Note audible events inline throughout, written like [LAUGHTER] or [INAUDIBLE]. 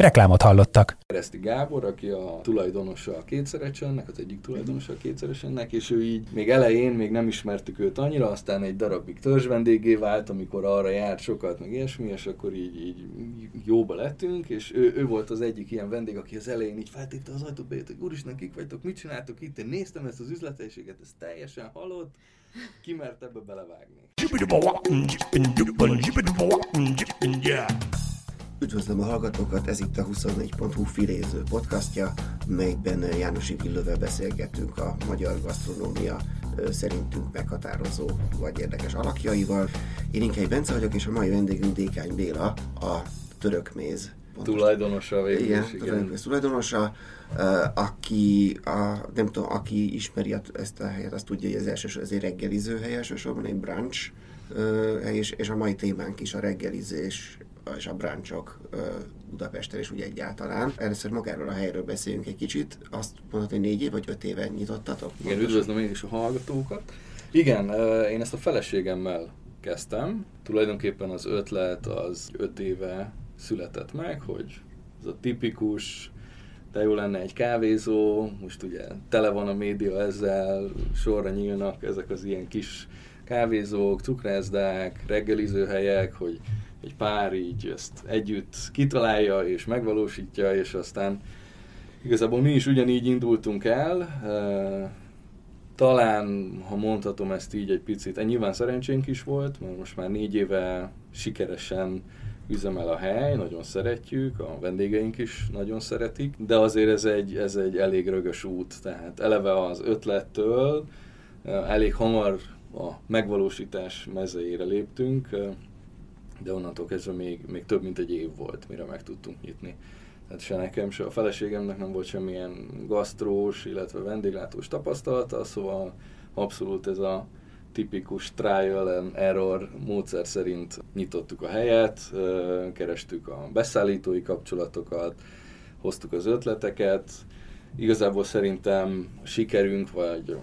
Reklámot hallottak. Kereszti Gábor, aki a tulajdonosa a kétszerecsennek, az egyik tulajdonosa a kétszeresennek, és ő így még elején még nem ismertük őt annyira, aztán egy darabig törzs vendégé vált, amikor arra járt sokat, meg ilyesmi, és akkor így, így jóba lettünk, és ő, ő volt az egyik ilyen vendég, aki az elején így feltépte az ajtót, bejött, hogy úristen, kik vagytok, mit csináltok itt, én néztem ezt az üzleteiséget, ez teljesen halott, ki mert ebbe belevágni. Üdvözlöm a hallgatókat, ez itt a 24.hu filéző podcastja, melyben Jánosi Villővel beszélgetünk a magyar gasztronómia szerintünk meghatározó vagy érdekes alakjaival. Én Inkei Bence vagyok, és a mai vendégünk Dékány Béla, a török méz tulajdonosa végül igen, is, igen. tulajdonosa, aki, a, nem tudom, aki ismeri ezt a helyet, azt tudja, hogy ez elsősorban ez egy reggeliző hely, elsősorban egy brunch és, és a mai témánk is a reggelizés és a bráncsok Budapesten és úgy egyáltalán. Először magáról a helyről beszéljünk egy kicsit. Azt mondod, hogy négy év vagy öt éve nyitottatok? Igen, üdvözlöm én is a hallgatókat. Igen, én ezt a feleségemmel kezdtem. Tulajdonképpen az ötlet az öt éve született meg, hogy ez a tipikus, de jó lenne egy kávézó, most ugye tele van a média ezzel, sorra nyílnak ezek az ilyen kis kávézók, cukrászdák, reggelizőhelyek, hogy egy pár így ezt együtt kitalálja és megvalósítja, és aztán igazából mi is ugyanígy indultunk el, talán, ha mondhatom ezt így egy picit, nyilván szerencsénk is volt, mert most már négy éve sikeresen üzemel a hely, nagyon szeretjük, a vendégeink is nagyon szeretik, de azért ez egy, ez egy elég rögös út, tehát eleve az ötlettől elég hamar a megvalósítás mezeire léptünk, de onnantól kezdve még, még több mint egy év volt, mire meg tudtunk nyitni. Tehát se nekem, se a feleségemnek nem volt semmilyen gasztrós, illetve vendéglátós tapasztalata, szóval abszolút ez a tipikus trial and error módszer szerint nyitottuk a helyet, kerestük a beszállítói kapcsolatokat, hoztuk az ötleteket. Igazából szerintem sikerünk, vagy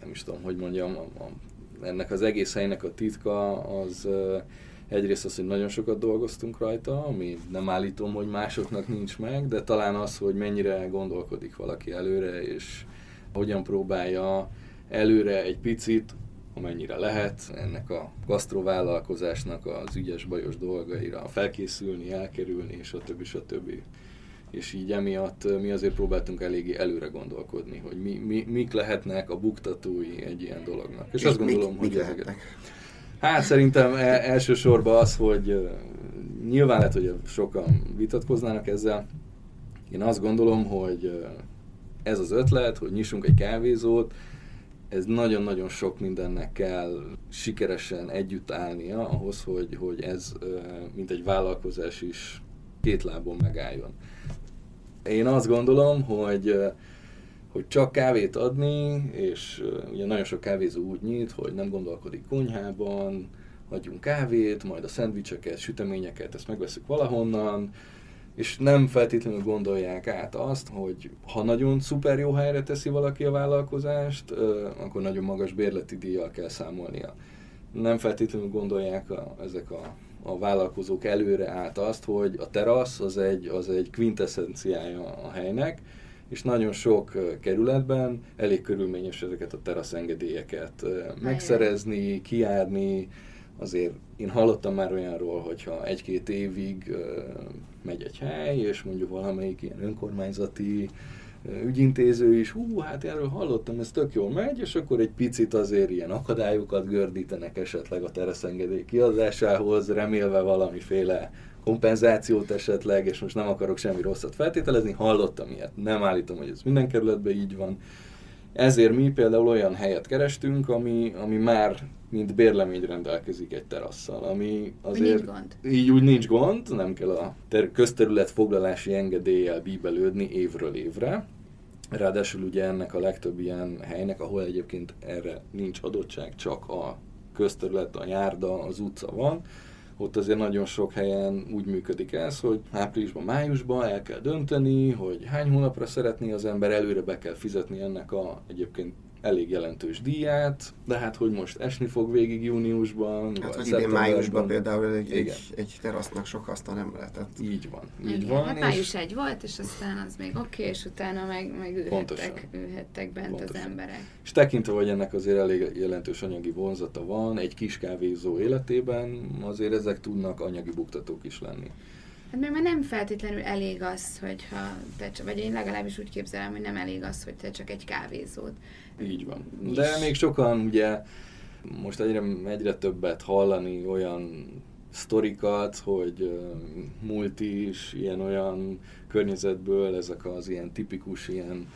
nem is tudom, hogy mondjam, ennek az egész helynek a titka az Egyrészt az, hogy nagyon sokat dolgoztunk rajta, ami nem állítom, hogy másoknak nincs meg, de talán az, hogy mennyire gondolkodik valaki előre, és hogyan próbálja előre egy picit, amennyire lehet ennek a gasztrovállalkozásnak az ügyes bajos dolgaira felkészülni, elkerülni, és a többi, a többi. És így emiatt mi azért próbáltunk eléggé előre gondolkodni, hogy mi, mi, mik lehetnek a buktatói egy ilyen dolognak. És, és azt gondolom, mik, hogy mik ezeket... Hát szerintem e- elsősorban az, hogy nyilván lehet, hogy sokan vitatkoznának ezzel. Én azt gondolom, hogy ez az ötlet, hogy nyissunk egy kávézót, ez nagyon-nagyon sok mindennek kell sikeresen együtt állnia ahhoz, hogy, hogy ez, mint egy vállalkozás is két lábon megálljon. Én azt gondolom, hogy hogy csak kávét adni, és ugye nagyon sok kávézó úgy nyit, hogy nem gondolkodik konyhában, adjunk kávét, majd a szendvicseket, süteményeket, ezt megveszük valahonnan, és nem feltétlenül gondolják át azt, hogy ha nagyon szuper jó helyre teszi valaki a vállalkozást, akkor nagyon magas bérleti díjjal kell számolnia. Nem feltétlenül gondolják a, ezek a, a vállalkozók előre át azt, hogy a terasz az egy, az egy quintessenciája a helynek, és nagyon sok kerületben elég körülményes ezeket a teraszengedélyeket megszerezni, kiárni. Azért én hallottam már olyanról, hogyha egy-két évig megy egy hely, és mondjuk valamelyik ilyen önkormányzati ügyintéző is, hú, hát erről hallottam, ez tök jól megy, és akkor egy picit azért ilyen akadályokat gördítenek esetleg a teraszengedély kiadásához, remélve valamiféle kompenzációt esetleg, és most nem akarok semmi rosszat feltételezni, hallottam ilyet. Nem állítom, hogy ez minden kerületben így van, Ezért mi például olyan helyet kerestünk, ami, ami már mint bérlemény rendelkezik egy terasszal, ami azért nincs gond. így úgy nincs gond, nem kell a ter- közterület foglalási engedéllyel bíbelődni évről évre. Ráadásul ugye ennek a legtöbb ilyen helynek, ahol egyébként erre nincs adottság, csak a közterület, a járda, az utca van, ott azért nagyon sok helyen úgy működik ez, hogy áprilisban, májusban el kell dönteni, hogy hány hónapra szeretné az ember, előre be kell fizetni ennek a egyébként elég jelentős díját, de hát hogy most esni fog végig júniusban, Hát, vagy hogy idén májusban például egy, egy, Igen. egy terasznak sok asztal nem lehetett. Így van, így Igen, van. hát és- május egy volt, és aztán az még oké, és utána meg, meg Pontosan. ülhettek, ülhettek bent Pontosan. az emberek. És tekintve, hogy ennek azért elég jelentős anyagi vonzata van, egy kis kávézó életében, azért ezek tudnak anyagi buktatók is lenni. Hát meg már nem feltétlenül elég az, hogyha te csak, vagy én legalábbis úgy képzelem, hogy nem elég az, hogy te csak egy kávézód. Így van. De még sokan ugye most egyre, egyre többet hallani olyan sztorikat, hogy multi is ilyen-olyan környezetből ezek az ilyen tipikus ilyen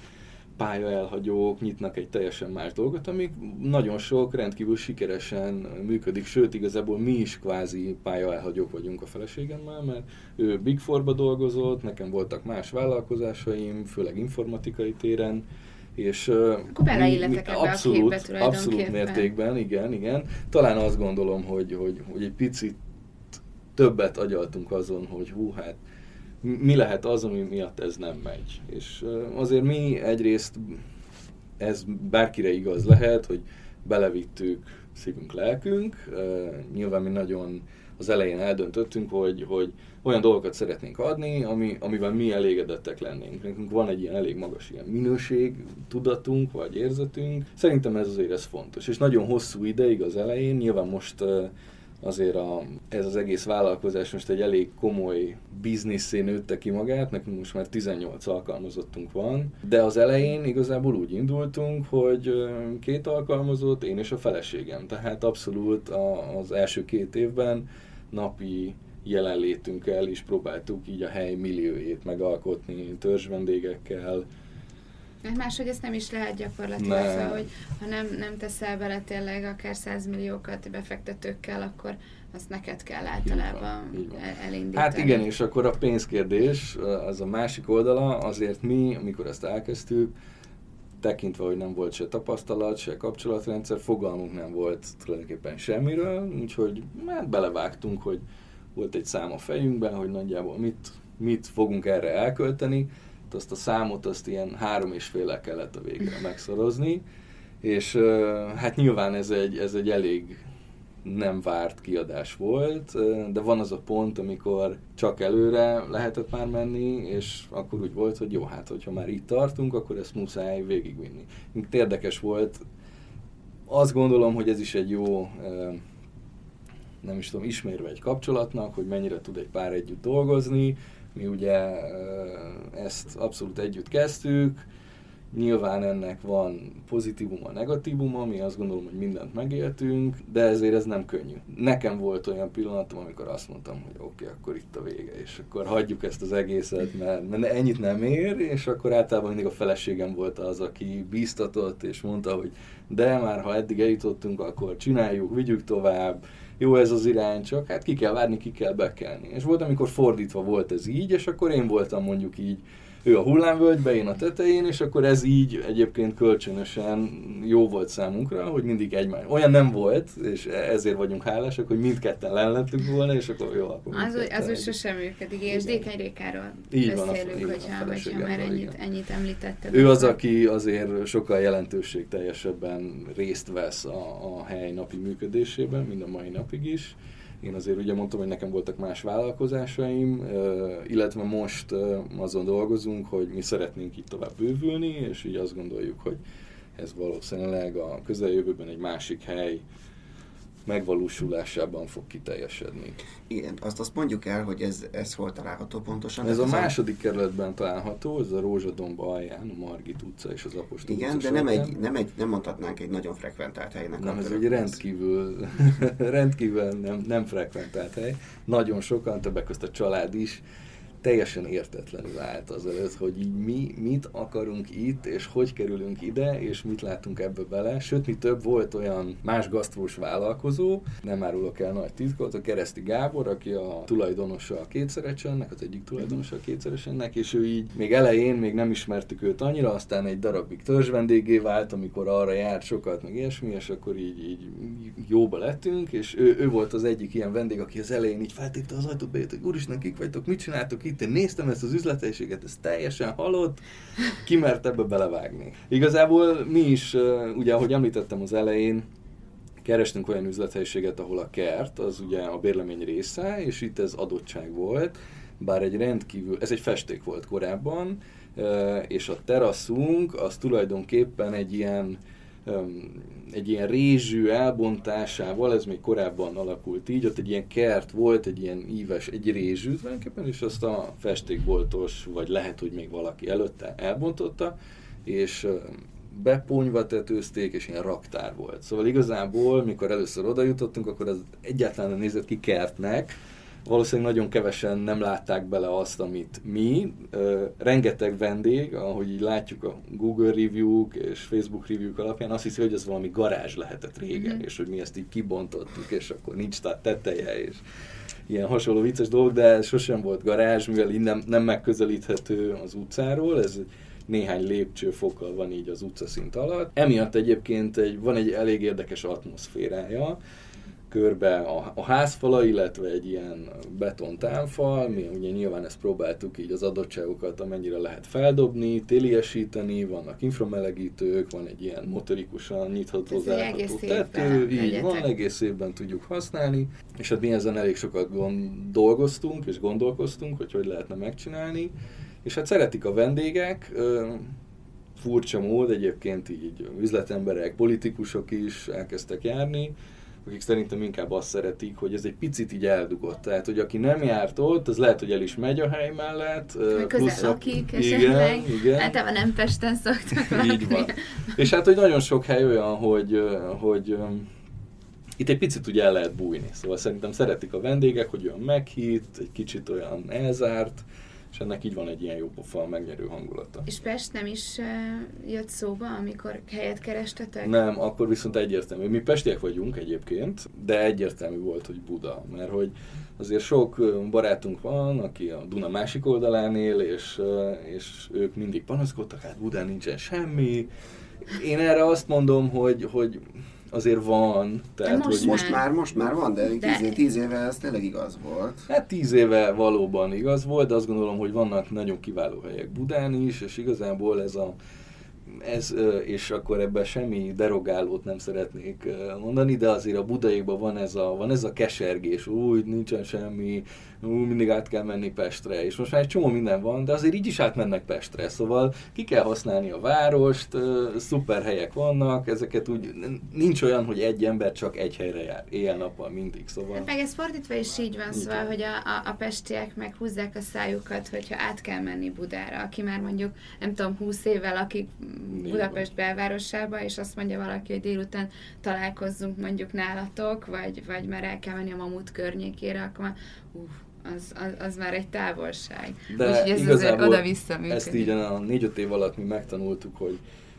pályaelhagyók nyitnak egy teljesen más dolgot, amik nagyon sok rendkívül sikeresen működik, sőt igazából mi is kvázi pályaelhagyók vagyunk a feleségemmel, mert ő Big Four-ba dolgozott, nekem voltak más vállalkozásaim, főleg informatikai téren, és Akkor beleilletek ebbe a abszolút, képbe abszolút mértékben, igen, igen. Talán azt gondolom, hogy, hogy, hogy egy picit többet agyaltunk azon, hogy hú, hát mi lehet az, ami miatt ez nem megy. És azért mi egyrészt, ez bárkire igaz lehet, hogy belevittük szívünk, lelkünk. Nyilván mi nagyon az elején eldöntöttünk, hogy, hogy olyan dolgokat szeretnénk adni, ami, amivel mi elégedettek lennénk. Nekünk van egy ilyen elég magas ilyen minőség, tudatunk vagy érzetünk. Szerintem ez azért ez fontos. És nagyon hosszú ideig az elején, nyilván most azért a, ez az egész vállalkozás most egy elég komoly bizniszé nőtte ki magát, nekünk most már 18 alkalmazottunk van, de az elején igazából úgy indultunk, hogy két alkalmazott, én és a feleségem, tehát abszolút a, az első két évben napi jelenlétünkkel is próbáltuk így a hely milliójét megalkotni, törzsvendégekkel, Hát máshogy ezt nem is lehet gyakorlatilag, Ne. szóval, hogy ha nem, nem teszel bele tényleg akár 100 milliókat befektetőkkel, akkor azt neked kell általában így van. el- elindítani. Hát igen, és akkor a pénzkérdés, az a másik oldala, azért mi, amikor ezt elkezdtük, tekintve, hogy nem volt se tapasztalat, se kapcsolatrendszer, fogalmunk nem volt tulajdonképpen semmiről, úgyhogy hát belevágtunk, hogy volt egy szám a fejünkben, hogy nagyjából mit, mit fogunk erre elkölteni, azt a számot azt ilyen három és féle kellett a végére megszorozni, és hát nyilván ez egy, ez egy elég nem várt kiadás volt, de van az a pont, amikor csak előre lehetett már menni, és akkor úgy volt, hogy jó, hát hogyha már itt tartunk, akkor ezt muszáj végigvinni. Érdekes volt, azt gondolom, hogy ez is egy jó, nem is tudom, ismérve egy kapcsolatnak, hogy mennyire tud egy pár együtt dolgozni. Mi ugye ezt abszolút együtt kezdtük, Nyilván ennek van pozitívuma, negatívuma, mi azt gondolom, hogy mindent megéltünk, de ezért ez nem könnyű. Nekem volt olyan pillanatom, amikor azt mondtam, hogy oké, okay, akkor itt a vége, és akkor hagyjuk ezt az egészet, mert ennyit nem ér, és akkor általában mindig a feleségem volt az, aki bíztatott, és mondta, hogy de már ha eddig eljutottunk, akkor csináljuk, vigyük tovább, jó ez az irány, csak hát ki kell várni, ki kell bekelni. És volt, amikor fordítva volt ez így, és akkor én voltam mondjuk így ő a hullámvölgybe, én a tetején, és akkor ez így egyébként kölcsönösen jó volt számunkra, hogy mindig egymás. Olyan nem volt, és ezért vagyunk hálásak, hogy mindketten lennettünk volna, és akkor jó, akkor Az, az úgy sosem működik, és. Dékeny Rékáról Így van, a- beszélünk, van, a hogyha, hogyha már ennyit, igen. ennyit említetted. Ő az, aki azért sokkal jelentőségteljesebben részt vesz a, a hely napi működésében, mind a mai napig is. Én azért ugye mondtam, hogy nekem voltak más vállalkozásaim, illetve most azon dolgozunk, hogy mi szeretnénk itt tovább bővülni, és így azt gondoljuk, hogy ez valószínűleg a közeljövőben egy másik hely megvalósulásában fog kiteljesedni. Igen, azt, azt mondjuk el, hogy ez, ez hol található pontosan. Ez a második kerületben található, ez a Rózsadomba alján, a Margit utca és az Apostol Igen, utca de nem, során. egy, nem, egy, nem mondhatnánk egy nagyon frekventált helynek. Nem, ez egy rendkívül, [LAUGHS] rendkívül nem, nem frekventált hely. Nagyon sokan, többek között a család is teljesen értetlenül állt azelőtt, hogy így mi mit akarunk itt, és hogy kerülünk ide, és mit látunk ebbe bele. Sőt, mi több volt olyan más gasztrós vállalkozó, nem árulok el nagy titkot, a Kereszti Gábor, aki a tulajdonosa a kétszeresennek, az egyik tulajdonosa a kétszeresennek, és ő így még elején még nem ismertük őt annyira, aztán egy darabig törzs vendégé vált, amikor arra járt sokat, meg ilyesmi, és akkor így, így jóba lettünk, és ő, ő volt az egyik ilyen vendég, aki az elején így feltépte az ajtót, bejött, hogy úristen, kik vagytok, mit csináltok itt, én néztem ezt az üzlethelyiséget, ez teljesen halott, ki mert ebbe belevágni. Igazából mi is, ugye ahogy említettem az elején, kerestünk olyan üzlethelyiséget, ahol a kert, az ugye a bérlemény része, és itt ez adottság volt, bár egy rendkívül, ez egy festék volt korábban, és a teraszunk az tulajdonképpen egy ilyen egy ilyen rézsű elbontásával, ez még korábban alakult így, ott egy ilyen kert volt, egy ilyen íves, egy rézsű tulajdonképpen, és azt a festékboltos, vagy lehet, hogy még valaki előtte elbontotta, és beponyva tetőzték, és ilyen raktár volt. Szóval igazából, mikor először oda jutottunk, akkor az egyáltalán nem nézett ki kertnek, valószínűleg nagyon kevesen nem látták bele azt, amit mi. rengeteg vendég, ahogy így látjuk a Google review és Facebook review alapján, azt hiszi, hogy ez valami garázs lehetett régen, mm-hmm. és hogy mi ezt így kibontottuk, és akkor nincs teteje, és ilyen hasonló vicces dolgok, de sosem volt garázs, mivel innen nem megközelíthető az utcáról, ez néhány lépcsőfokkal van így az utcaszint alatt. Emiatt egyébként egy, van egy elég érdekes atmoszférája, körbe a, a házfala, illetve egy ilyen betontámfal, mi ugye nyilván ezt próbáltuk így az adottságokat amennyire lehet feldobni, téliesíteni, vannak inframelegítők, van egy ilyen motorikusan nyitható, zárható tető, így van, egész évben tudjuk használni, és hát mi ezen elég sokat gond, dolgoztunk és gondolkoztunk, hogy hogy lehetne megcsinálni, és hát szeretik a vendégek, furcsa mód, egyébként így üzletemberek, politikusok is elkezdtek járni, akik szerintem inkább azt szeretik, hogy ez egy picit így eldugott. Tehát, hogy aki nem járt ott, az lehet, hogy el is megy a hely mellett. Közel lakik esetleg. Igen, igen. Általában nem Pesten szoktak. [LAUGHS] Így van. És hát, hogy nagyon sok hely olyan, hogy, hogy itt egy picit ugye el lehet bújni. Szóval szerintem szeretik a vendégek, hogy olyan meghitt, egy kicsit olyan elzárt, és ennek így van egy ilyen jó pofa, megnyerő hangulata. És Pest nem is uh, jött szóba, amikor helyet kerestetek? Nem, akkor viszont egyértelmű. Mi pestiek vagyunk egyébként, de egyértelmű volt, hogy Buda, mert hogy azért sok barátunk van, aki a Duna másik oldalán él, és, és ők mindig panaszkodtak, hát Budán nincsen semmi. Én erre azt mondom, hogy, hogy azért van. Tehát, most, hogy most már, most már van, de, de... Tíz, tíz éve ez tényleg igaz volt. Hát tíz éve valóban igaz volt, de azt gondolom, hogy vannak nagyon kiváló helyek Budán is, és igazából ez a ez, és akkor ebben semmi derogálót nem szeretnék mondani, de azért a budaiakban van ez a, van ez a kesergés, úgy nincsen semmi, ú, mindig át kell menni Pestre, és most már egy csomó minden van, de azért így is átmennek Pestre, szóval ki kell használni a várost, szuper helyek vannak, ezeket úgy, nincs olyan, hogy egy ember csak egy helyre jár, éjjel-nappal mindig, szóval... Hát meg ez fordítva is így van, szóval, hogy a, a, a pestiek meg húzzák a szájukat, hogyha át kell menni Budára, aki már mondjuk, nem tudom, húsz évvel, akik Budapest belvárosába, és azt mondja valaki, hogy délután találkozzunk mondjuk nálatok, vagy, vagy már el kell menni a Mamut környékére, akkor már, uff, az, az, az már egy távolság. De Úgyhogy ez igazából oda-vissza ezt így a négy-öt év alatt mi megtanultuk, hogy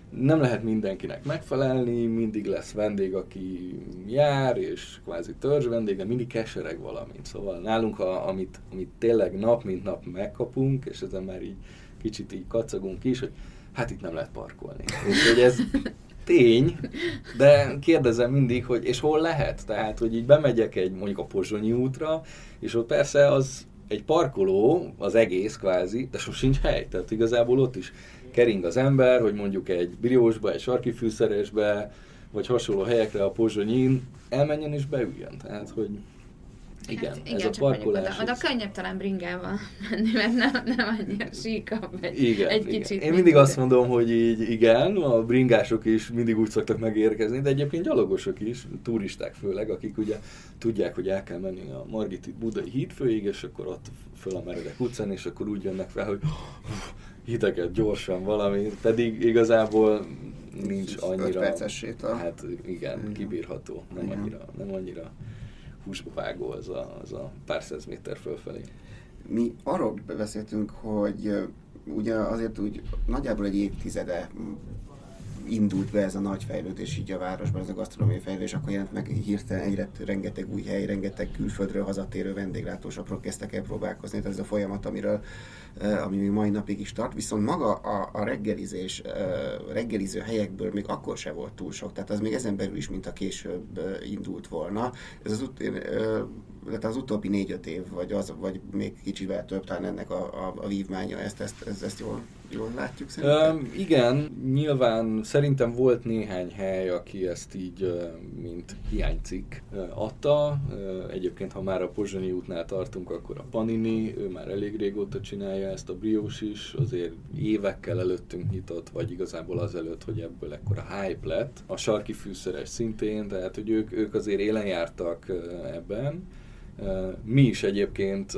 nem lehet mindenkinek megfelelni, mindig lesz vendég, aki jár, és kvázi törzs vendég, de mindig kesereg valamit. Szóval nálunk, a, amit, amit tényleg nap mint nap megkapunk, és ezen már így kicsit így kacagunk is, hogy hát itt nem lehet parkolni. Úgyhogy ez tény, de kérdezem mindig, hogy és hol lehet? Tehát, hogy így bemegyek egy mondjuk a Pozsonyi útra, és ott persze az egy parkoló, az egész kvázi, de sosem sincs hely. Tehát igazából ott is kering az ember, hogy mondjuk egy briósba, egy sarki fűszeresbe, vagy hasonló helyekre a Pozsonyin elmenjen és beüljön. Tehát, hogy igen, hát, igen, ez a parkolás. Oda, oda könnyebb talán bringával menni, mert nem, nem annyira síkabb egy, igen, egy igen. kicsit. Én mindig azt mondom, hogy így igen, a bringások is mindig úgy szoktak megérkezni, de egyébként gyalogosok is, turisták főleg, akik ugye tudják, hogy el kell menni a Margit budai hídfőig, és akkor ott föl a meredek utcán, és akkor úgy jönnek fel, hogy hiteket gyorsan valami, pedig igazából nincs annyira... 5 perces séta. Hát igen, kibírható, nem annyira, nem annyira húsba vágó az a, az a pár száz méter fölfelé. Mi arról beszéltünk, hogy ugye azért úgy nagyjából egy évtizede indult be ez a nagy fejlődés így a városban, ez a gasztronómiai fejlődés, akkor jelent meg hirtelen egyre rengeteg új hely, rengeteg külföldről hazatérő vendéglátósokról kezdtek el próbálkozni, tehát ez a folyamat, amiről, ami még mai napig is tart, viszont maga a, a reggelizés, reggeliző helyekből még akkor se volt túl sok, tehát az még ezen belül is, mint a később indult volna. Ez az, tehát az utóbbi négy-öt év, vagy, az, vagy még kicsivel több, talán ennek a, a, a vívmánya, ezt, ezt, ezt, ezt jól, jól látjuk szerintem? Um, igen, nyilván szerintem volt néhány hely, aki ezt így, mint hiánycikk adta. Egyébként, ha már a Pozsonyi útnál tartunk, akkor a Panini, ő már elég régóta csinálja ezt, a Briós is, azért évekkel előttünk nyitott, vagy igazából azelőtt, hogy ebből ekkora hype lett. A sarki fűszeres szintén, tehát hogy ők, ők azért élen jártak ebben. Mi is egyébként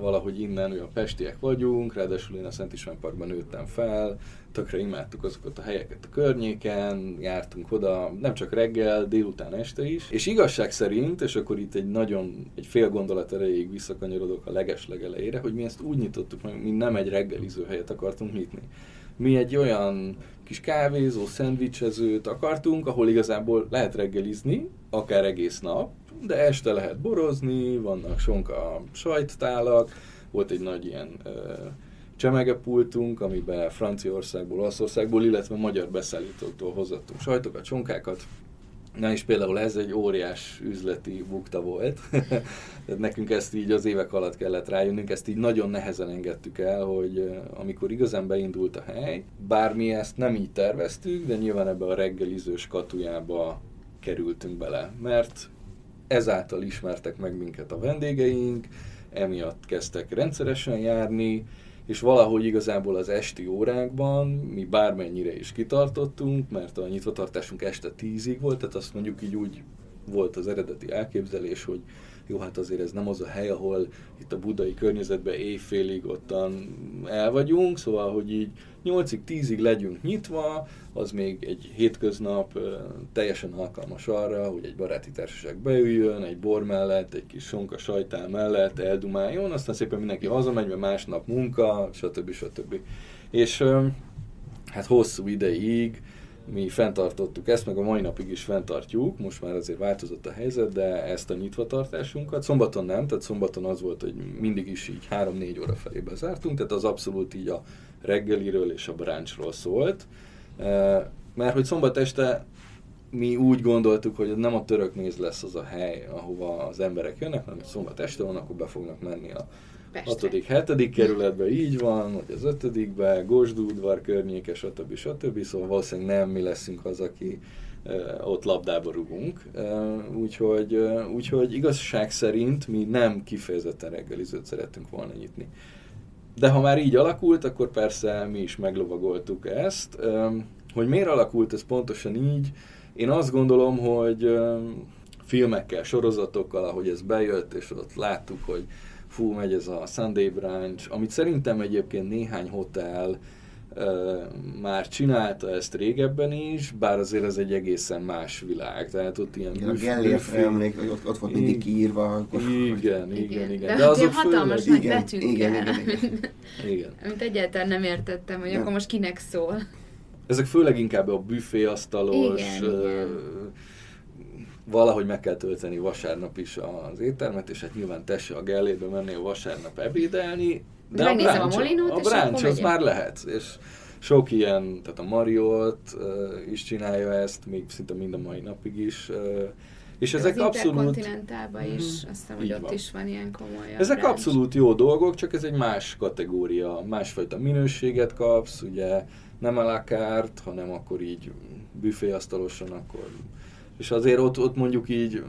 valahogy innen, a pestiek vagyunk, ráadásul én a Szent István Parkban nőttem fel, tökre imádtuk azokat a helyeket a környéken, jártunk oda, nem csak reggel, délután, este is. És igazság szerint, és akkor itt egy nagyon, egy fél gondolat erejéig visszakanyarodok a legeslegelejére, hogy mi ezt úgy nyitottuk meg, mi nem egy reggeliző helyet akartunk nyitni. Mi egy olyan kis kávézó, szendvicsezőt akartunk, ahol igazából lehet reggelizni, akár egész nap, de este lehet borozni, vannak sonka sajttálak, volt egy nagy ilyen ö, csemegepultunk, amiben Franciaországból, Olaszországból, illetve magyar beszállítóktól hozottunk sajtokat, sonkákat, Na és például ez egy óriás üzleti bukta volt. [LAUGHS] Nekünk ezt így az évek alatt kellett rájönnünk, ezt így nagyon nehezen engedtük el, hogy amikor igazán beindult a hely, bármi ezt nem így terveztük, de nyilván ebbe a reggelizős katujába kerültünk bele, mert ezáltal ismertek meg minket a vendégeink, emiatt kezdtek rendszeresen járni, és valahogy igazából az esti órákban mi bármennyire is kitartottunk, mert a nyitvatartásunk este tízig volt, tehát azt mondjuk így úgy volt az eredeti elképzelés, hogy jó, hát azért ez nem az a hely, ahol itt a budai környezetben éjfélig ottan el vagyunk, szóval, hogy így 8-ig, 10-ig legyünk nyitva, az még egy hétköznap teljesen alkalmas arra, hogy egy baráti társaság beüljön, egy bor mellett, egy kis sonka sajtál mellett eldumáljon, aztán szépen mindenki hazamegy, mert másnap munka, stb. stb. És hát hosszú ideig mi fenntartottuk ezt, meg a mai napig is fenntartjuk, most már azért változott a helyzet, de ezt a nyitvatartásunkat. Szombaton nem, tehát szombaton az volt, hogy mindig is így 3-4 óra felé bezártunk, tehát az abszolút így a reggeliről és a bráncsról szólt. Mert hogy szombat este mi úgy gondoltuk, hogy nem a török méz lesz az a hely, ahova az emberek jönnek, hanem szombat este van, akkor be fognak menni a Pestre. 6. 7. kerületben így van, vagy az 5. Gosdúdvar környéke, stb. stb. Szóval valószínűleg nem mi leszünk az, aki ott labdába rugunk. Úgyhogy, úgyhogy igazság szerint mi nem kifejezetten reggelizőt szerettünk volna nyitni. De ha már így alakult, akkor persze mi is meglovagoltuk ezt. Hogy miért alakult ez pontosan így? Én azt gondolom, hogy filmekkel, sorozatokkal, ahogy ez bejött, és ott láttuk, hogy fú, megy ez a Sunday Brunch, amit szerintem egyébként néhány hotel uh, már csinálta ezt régebben is, bár azért ez egy egészen más világ, tehát ott ilyen igen, büf, a Gellért emlék, hogy ott, ott volt mindig kiírva. Akkor... Igen, igen, igen, igen. De, De azok hatalmas főleg... nagy betűkkel. Igen, igen, igen. igen. Amit egyáltalán nem értettem, hogy nem. akkor most kinek szól. Ezek főleg inkább a büféasztalos, igen, igen valahogy meg kell tölteni vasárnap is az éttermet, és hát nyilván tesse a Gellébe menni a vasárnap ebédelni, de, de a bráncs, a, molinót, a bráncs az már lehet, és sok ilyen, tehát a Mariot uh, is csinálja ezt, még szinte mind a mai napig is, uh, és de ezek az abszolút... is, mm, azt hiszem, hogy ott van. is van ilyen komoly. Ezek bráncs. abszolút jó dolgok, csak ez egy más kategória, másfajta minőséget kapsz, ugye nem a la carte, hanem akkor így büféasztalosan, akkor és azért ott, ott mondjuk így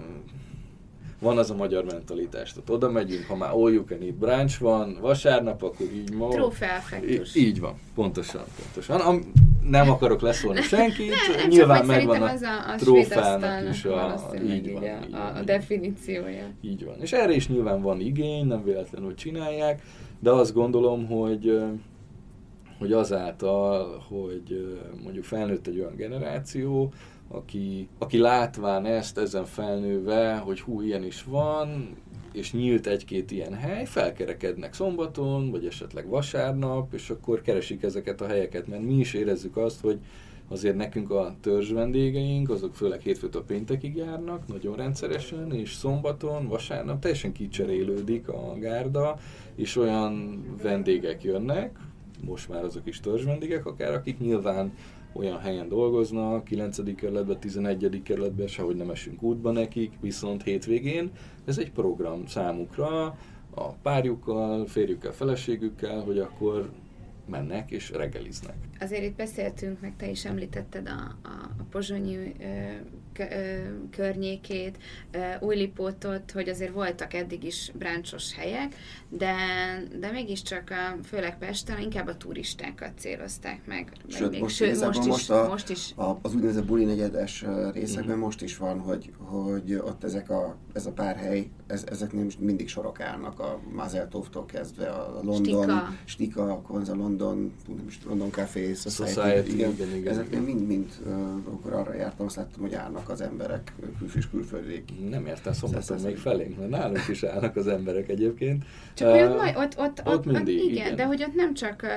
van az a magyar mentalitás. Tehát oda megyünk, ha már all you can eat brunch van, vasárnap, akkor így ma... Trófeaeffektus. Így van, pontosan, pontosan. Am, nem akarok leszólni [LAUGHS] senkit, ne, nyilván megvan a, az a, a trófának is a, így van, így van, a, a definíciója. Így van. És erre is nyilván van igény, nem véletlenül csinálják, de azt gondolom, hogy hogy azáltal, hogy mondjuk felnőtt egy olyan generáció, aki, aki látván ezt, ezen felnőve, hogy hú, ilyen is van, és nyílt egy-két ilyen hely, felkerekednek szombaton, vagy esetleg vasárnap, és akkor keresik ezeket a helyeket, mert mi is érezzük azt, hogy azért nekünk a törzs vendégeink, azok főleg hétfőtől péntekig járnak, nagyon rendszeresen, és szombaton, vasárnap teljesen kicserélődik a gárda, és olyan vendégek jönnek, most már azok is törzs vendégek, akár akik nyilván olyan helyen dolgoznak, 9. kerületben, 11. kerületben, sehogy nem esünk útba nekik, viszont hétvégén ez egy program számukra, a párjukkal, férjükkel, feleségükkel, hogy akkor mennek és reggeliznek. Azért itt beszéltünk, meg te is említetted a, a, a pozsonyi ö, környékét, Újlipótot, hogy azért voltak eddig is bráncsos helyek, de, de mégiscsak a, főleg Pesten inkább a turistákat célozták meg. Sőt, még, most, sőt, most, is, most, a, most is. A, az úgynevezett buli negyedes részekben Mhm. most is van, hogy, hogy ott ezek a, ez a pár hely, ez, ezek nem mindig sorok állnak, a Mazeltovtól kezdve a London, Stika. Stika, a Konza London, nem is, London Café, Society, Society, igen, igen, igen, ezek igen. mind-mind, amikor arra jártam, azt láttam, hogy állnak az emberek, kül- és külföldiek. Nem értem szombaton még felénk, mert nálunk is állnak az emberek egyébként. Csak hogy Ö, ott, majd, ott, ott, ott mindig, igen, igen. de hogy ott nem csak uh,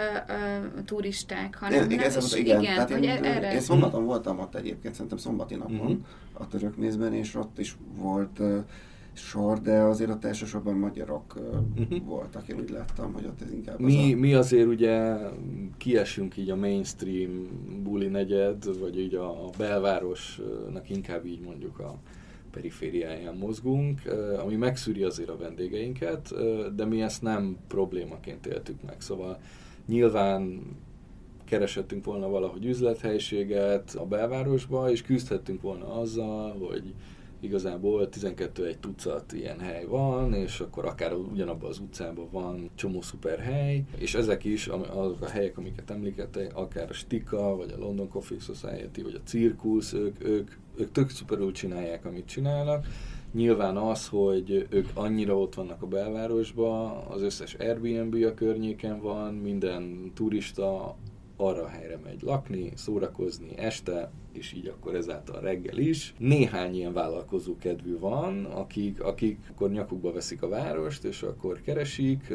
uh, turisták, hanem Igen, igen, és igen, igen. igen, Tehát hogy én, e- erre. én szombaton voltam ott egyébként, szerintem szombati napon Mhm. a török mézben, és ott is volt uh, sor, de azért ott elsősorban magyarok uh, Mhm. voltak, én úgy láttam, hogy ott ez inkább Mi, az mi azért ugye kiesünk így a mainstream buli negyed, vagy így a, a belvárosnak inkább így mondjuk a perifériáján mozgunk, ami megszűri azért a vendégeinket, de mi ezt nem problémaként éltük meg. Szóval nyilván keresettünk volna valahogy üzlethelységet a belvárosba, és küzdhettünk volna azzal, hogy igazából 12 egy tucat ilyen hely van, és akkor akár ugyanabban az utcában van csomó szuper hely, és ezek is azok a helyek, amiket említettek, akár a Stika, vagy a London Coffee Society, vagy a Circus, ők, ők, ők tök szuperül csinálják, amit csinálnak. Nyilván az, hogy ők annyira ott vannak a belvárosban, az összes Airbnb a környéken van, minden turista arra a helyre megy lakni, szórakozni este, és így akkor ezáltal reggel is. Néhány ilyen vállalkozó kedvű van, akik, akik akkor nyakukba veszik a várost, és akkor keresik,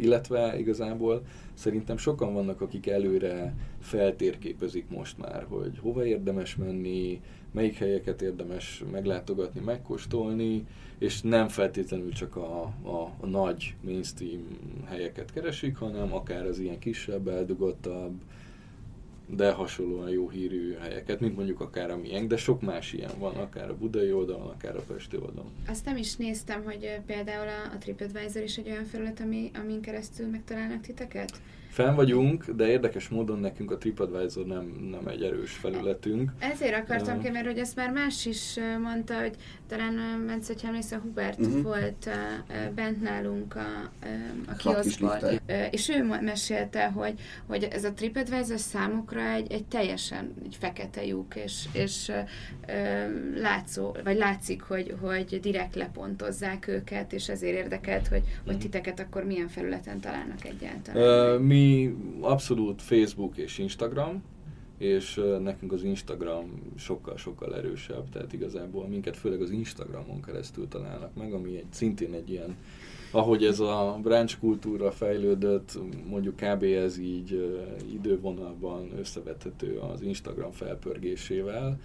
illetve igazából szerintem sokan vannak, akik előre feltérképezik most már, hogy hova érdemes menni, melyik helyeket érdemes meglátogatni, megkóstolni, és nem feltétlenül csak a, a, a nagy mainstream helyeket keresik, hanem akár az ilyen kisebb, eldugottabb, de hasonlóan jó hírű helyeket, mint mondjuk akár a miénk, de sok más ilyen van, akár a budai oldalon, akár a pesti oldalon. Azt nem is néztem, hogy például a TripAdvisor is egy olyan felület, ami, amin keresztül megtalálnak titeket? Fenn vagyunk, de érdekes módon nekünk a TripAdvisor nem, nem egy erős felületünk. Ezért akartam Ja. ki, mert hogy ezt már más is mondta, hogy talán Bence, hogyha emlékszel, Hubert uh-huh. volt ö, bent nálunk a, ö, a. Ö, és ő mesélte, hogy, hogy ez a TripAdvisor számukra egy, egy teljesen egy fekete lyuk, és, és ö, látszó, vagy látszik, hogy, hogy direkt lepontozzák őket, és ezért érdekelt, hogy, hogy Mhm. titeket akkor milyen felületen találnak egyáltalán. Ö, mi abszolút Facebook és Instagram, és nekünk az Instagram sokkal-sokkal erősebb, tehát igazából minket főleg az Instagramon keresztül találnak meg, ami egy, szintén egy ilyen, ahogy ez a branch kultúra fejlődött, mondjuk kb. ez így idővonalban összevethető az Instagram felpörgésével,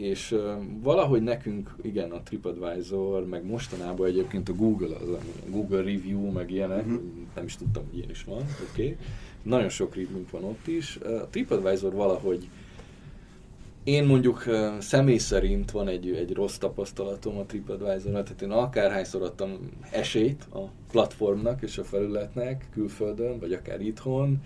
és valahogy nekünk, igen, a TripAdvisor, meg mostanában egyébként a Google, az, a Google Review, meg ilyenek, Mhm. nem is tudtam, hogy ilyen is van, oké. Okay. Nagyon sok review van ott is. A TripAdvisor valahogy én mondjuk személy szerint van egy, egy rossz tapasztalatom a TripAdvisor, tehát én akárhányszor adtam esélyt a platformnak és a felületnek külföldön, vagy akár itthon,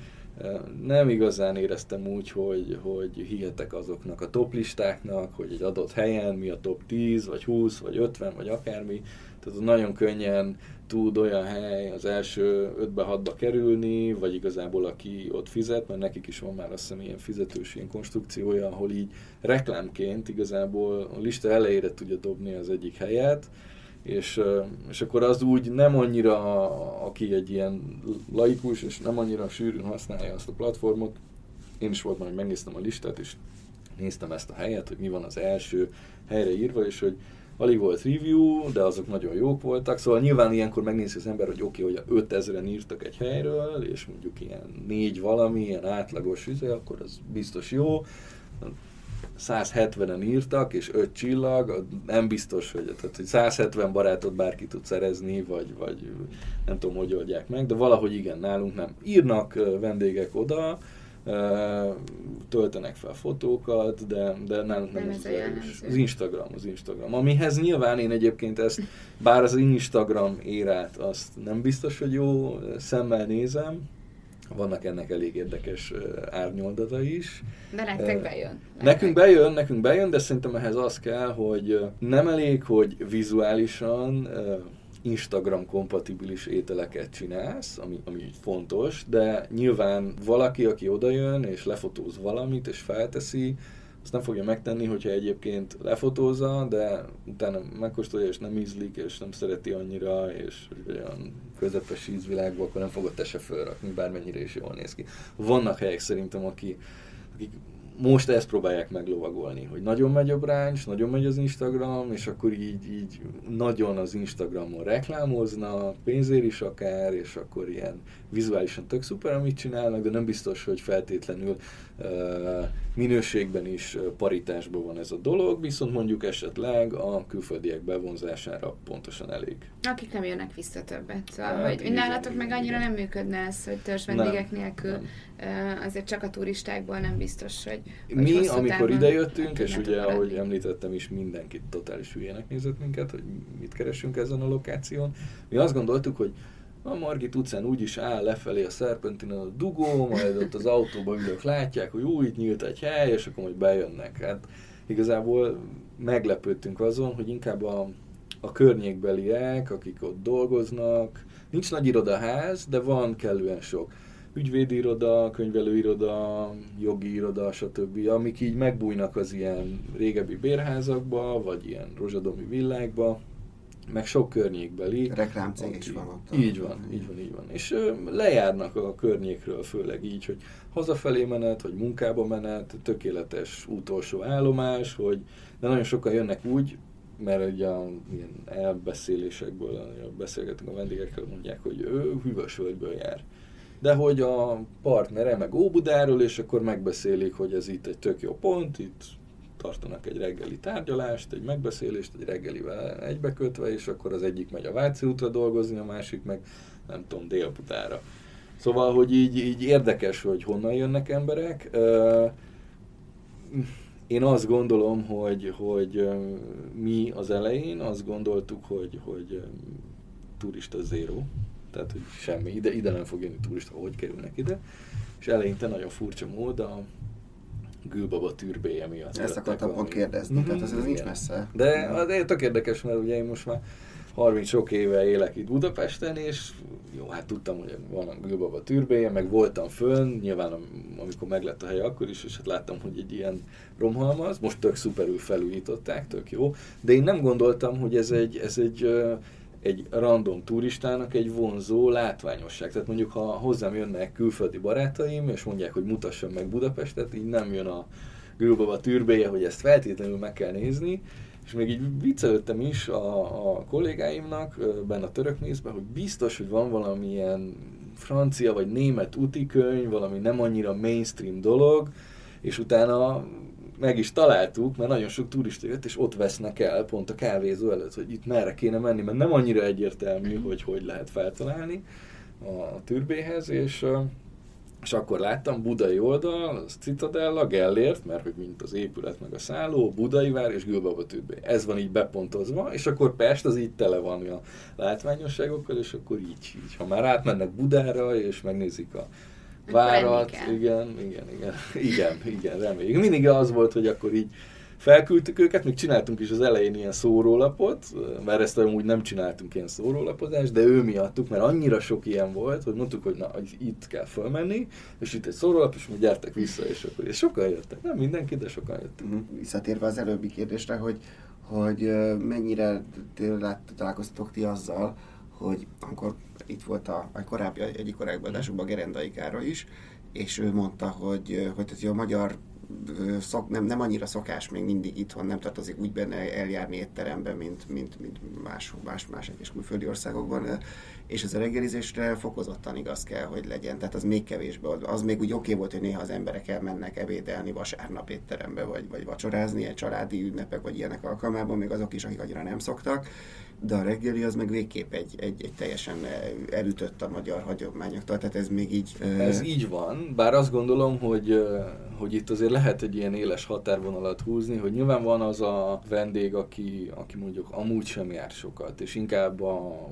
nem igazán éreztem úgy, hogy, hogy hihetek azoknak a top listáknak, hogy egy adott helyen mi a top 10, vagy 20, vagy 50, vagy akármi. Tehát nagyon könnyen tud olyan hely az első 5-be, 6-ba kerülni, vagy igazából aki ott fizet, mert nekik is van már azt hiszem ilyen fizetős ilyen konstrukciója, ahol így reklámként igazából a lista elejére tudja dobni az egyik helyet, és, és akkor az úgy nem annyira, aki egy ilyen laikus, és nem annyira sűrűn használja azt a platformot, én is voltam, hogy megnéztem a listát, és néztem ezt a helyet, hogy mi van az első helyre írva, és hogy alig volt review, de azok nagyon jók voltak, szóval nyilván ilyenkor megnézi az ember, hogy oké, okay, hogy 5000-en írtak egy helyről, és mondjuk ilyen négy valami, ilyen átlagos üze, akkor az biztos jó. 170-en írtak, és 5 csillag, nem biztos, hogy, tehát, hogy 170 barátot bárki tud szerezni, vagy, vagy nem tudom, hogy oldják meg, de valahogy igen, nálunk nem. Írnak vendégek oda, töltenek fel fotókat, de, de nálunk nem, nem ez, az, az Instagram, az Instagram. Amihez nyilván én egyébként ezt, bár az Instagram érát, azt nem biztos, hogy jó szemmel nézem, vannak ennek elég érdekes árnyoldata is. De nektek bejön. Nekünk bejön, nekünk bejön, de szerintem ehhez az kell, hogy nem elég, hogy vizuálisan Instagram kompatibilis ételeket csinálsz, ami, ami fontos, de nyilván valaki, aki odajön és lefotóz valamit és felteszi, azt nem fogja megtenni, hogyha egyébként lefotózza, de utána megkóstolja, és nem ízlik, és nem szereti annyira, és olyan közepes ízvilágban, akkor nem fogod te se fölrakni, bármennyire is jól néz ki. Vannak helyek szerintem, aki, akik most ezt próbálják meglovagolni, hogy nagyon megy a bráncs, nagyon megy az Instagram, és akkor így, így nagyon az Instagramon reklámoznak, pénzért is akár, és akkor ilyen vizuálisan tök szuper, amit csinálnak, de nem biztos, hogy feltétlenül uh, minőségben is paritásban van ez a dolog, viszont mondjuk esetleg a külföldiek bevonzására pontosan elég. Akik nem jönnek vissza többet. Szóval, hát, hogy nálatok meg annyira nem működne ez, hogy törzs vendégek nem, nélkül nem azért csak a turistákból nem biztos, hogy, hogy Mi, amikor idejöttünk, és ugye, ahogy említettem is, mindenkit totális hülyének nézett minket, hogy mit keresünk ezen a lokáción. Mi azt gondoltuk, hogy a Margit utcán úgyis áll lefelé a szerpentinen a dugó, majd ott az autóba ülők látják, hogy új, itt nyílt egy hely, és akkor majd bejönnek. Hát igazából meglepődtünk azon, hogy inkább a, a környékbeliek, akik ott dolgoznak, nincs nagy irodaház, de van kellően sok ügyvédi iroda, könyvelőiroda, jogi iroda, stb., amik így megbújnak az ilyen régebbi bérházakba, vagy ilyen rozsadomi villákba, meg sok környékbeli. Reklámcég is van ott. Így van, így van, így van. És ö, lejárnak a környékről, főleg így, hogy hazafelé menet, vagy munkába menet, tökéletes utolsó állomás, hogy de nagyon sokan jönnek úgy, mert ugye a ilyen elbeszélésekből, beszélgetünk a vendégekkel, mondják, hogy ő hűvösvölgyből jár de hogy a partnere meg Óbudáról, és akkor megbeszélik, hogy ez itt egy tök jó pont, itt tartanak egy reggeli tárgyalást, egy megbeszélést, egy reggelivel egybekötve, és akkor az egyik megy a Váci útra dolgozni, a másik meg nem tudom, délputára. Szóval, hogy így, így érdekes, hogy honnan jönnek emberek. Én azt gondolom, hogy, hogy mi az elején azt gondoltuk, hogy, hogy turista zéro, tehát hogy semmi, ide, ide nem fog jönni turista, hogy kerülnek ide, és eleinte nagyon furcsa mód a gülbaba tűrbéje miatt. Ezt akartam pont kérdezni, mm-hmm. tehát ez, ez nincs messze. De, de tök érdekes, mert ugye én most már 30 sok éve élek itt Budapesten, és jó, hát tudtam, hogy van a Gülbaba tűrbéje, meg voltam fönn, nyilván amikor meglett a hely akkor is, és hát láttam, hogy egy ilyen romhalmaz, most tök szuperül felújították, tök jó, de én nem gondoltam, hogy ez egy, ez egy egy random turistának egy vonzó látványosság. Tehát mondjuk, ha hozzám jönnek külföldi barátaim, és mondják, hogy mutassam meg Budapestet, így nem jön a Gülbaba tűrbéje, hogy ezt feltétlenül meg kell nézni, és még így viccelődtem is a, a kollégáimnak benne a török nézben, hogy biztos, hogy van valamilyen francia vagy német utikönyv, valami nem annyira mainstream dolog, és utána meg is találtuk, mert nagyon sok turista jött, és ott vesznek el pont a kávézó előtt, hogy itt merre kéne menni, mert nem annyira egyértelmű, hogy hogy lehet feltalálni a türbéhez, és, és akkor láttam Budai oldal, az Citadella, Gellért, mert hogy mint az épület meg a szálló, Budai vár és Gülbaba türbé. Ez van így bepontozva, és akkor Pest az így tele van a látványosságokkal, és akkor így, így. Ha már átmennek Budára, és megnézik a várat, igen, igen, igen, [LAUGHS] igen, igen, reméljük. Mindig az volt, hogy akkor így felküldtük őket, még csináltunk is az elején ilyen szórólapot, mert ezt amúgy nem csináltunk ilyen szórólapozást, de ő miattuk, mert annyira sok ilyen volt, hogy mondtuk, hogy na, itt kell fölmenni, és itt egy szórólap, és mi gyertek vissza, és akkor és sokan jöttek. Nem mindenki, de sokan jöttek. Uh-huh. Visszatérve az előbbi kérdésre, hogy, hogy mennyire találkoztatok ti azzal, hogy amikor itt volt a, a korábbi egyik korábbi adásukban Gerendai Károly is, és ő mondta, hogy, hogy a magyar szok, nem, nem annyira szokás még mindig itthon, nem tartozik úgy benne eljárni étterembe, mint, mint, mint más, más, más egyes külföldi országokban, és ez a reggelizésre fokozottan igaz kell, hogy legyen, tehát az még kevésbé, az még úgy oké okay volt, hogy néha az emberek elmennek ebédelni vasárnap étterembe, vagy, vagy vacsorázni, egy családi ünnepek, vagy ilyenek alkalmában, még azok is, akik annyira nem szoktak, de a reggeli az meg végképp egy, egy, egy teljesen elütött a magyar hagyományoktól, tehát ez még így... Ez így van, bár azt gondolom, hogy, hogy itt azért lehet egy ilyen éles határvonalat húzni, hogy nyilván van az a vendég, aki, aki mondjuk amúgy sem jár sokat, és inkább a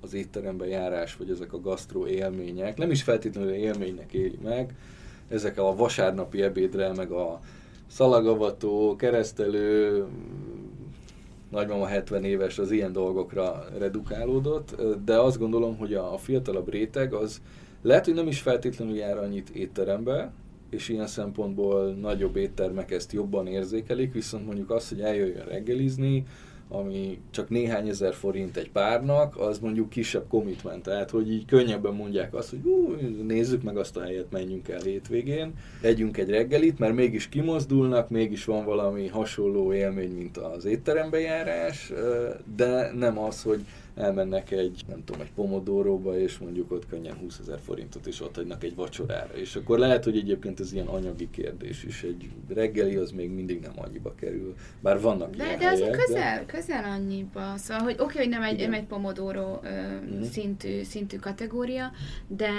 az étteremben járás, vagy ezek a gasztró élmények, nem is feltétlenül élménynek éli meg, ezek a vasárnapi ebédre, meg a szalagavató, keresztelő, nagymama 70 éves az ilyen dolgokra redukálódott, de azt gondolom, hogy a fiatalabb réteg az lehet, hogy nem is feltétlenül jár annyit étterembe, és ilyen szempontból nagyobb éttermek ezt jobban érzékelik, viszont mondjuk azt, hogy eljöjjön reggelizni, ami csak néhány ezer forint egy párnak, az mondjuk kisebb commitment, tehát hogy így könnyebben mondják azt, hogy hú, nézzük meg azt a helyet, menjünk el hétvégén, együnk egy reggelit, mert mégis kimozdulnak, mégis van valami hasonló élmény, mint az étterembe járás, de nem az, hogy elmennek egy, nem tudom, egy pomodóróba, és mondjuk ott könnyen 20 ezer forintot is ott hagynak egy vacsorára. És akkor lehet, hogy egyébként ez ilyen anyagi kérdés is. Egy reggeli az még mindig nem annyiba kerül. Bár vannak De, ilyen de az helyek, közel, de... közel annyiba. Szóval, hogy oké, okay, hogy nem egy, nem egy pomodóró ö, Mhm. szintű, szintű kategória, de,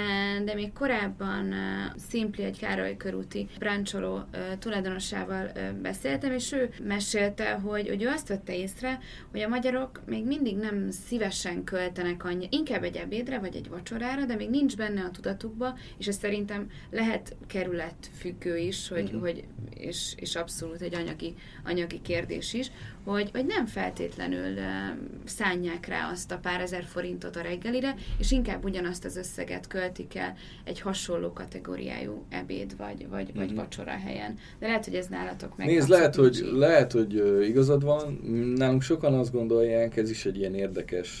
de még korábban uh, Simpli, egy Károly körúti brancsoló uh, tulajdonosával uh, beszéltem, és ő mesélte, hogy, hogy ő azt vette észre, hogy a magyarok még mindig nem szívesen költenek annyi, inkább egy ebédre vagy egy vacsorára, de még nincs benne a tudatukba, és ez szerintem lehet kerület függő is, hogy, Mhm. hogy és, és abszolút egy anyagi, anyagi kérdés is, hogy, hogy nem feltétlenül uh, szánják rá azt a pár ezer forintot a reggelire, és inkább ugyanazt az összeget költik el egy hasonló kategóriájú ebéd vagy, vagy, vagy Mhm. vacsora helyen. De lehet, hogy ez nálatok meg. Nézd, lehet hogy, így. lehet, hogy igazad van. Nálunk sokan azt gondolják, ez is egy ilyen érdekes,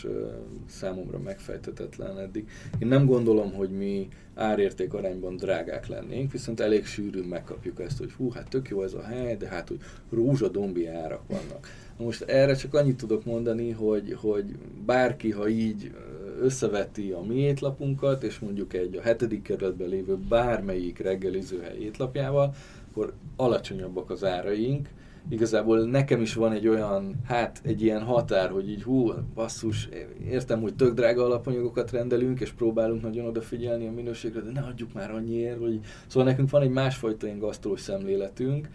számomra megfejtetetlen eddig. Én nem gondolom, hogy mi árérték arányban drágák lennénk, viszont elég sűrűn megkapjuk ezt, hogy hú, hát tök jó ez a hely, de hát, hogy rózsadombi árak vannak. Na most erre csak annyit tudok mondani, hogy, hogy bárki, ha így összeveti a mi étlapunkat, és mondjuk egy a hetedik kerületben lévő bármelyik reggelizőhely étlapjával, akkor alacsonyabbak az áraink. Igazából nekem is van egy olyan, hát egy ilyen határ, hogy így hú, basszus, értem, hogy tök drága alapanyagokat rendelünk, és próbálunk nagyon odafigyelni a minőségre, de ne adjuk már annyiért, hogy... Szóval nekünk van egy másfajta ilyen gasztrós szemléletünk,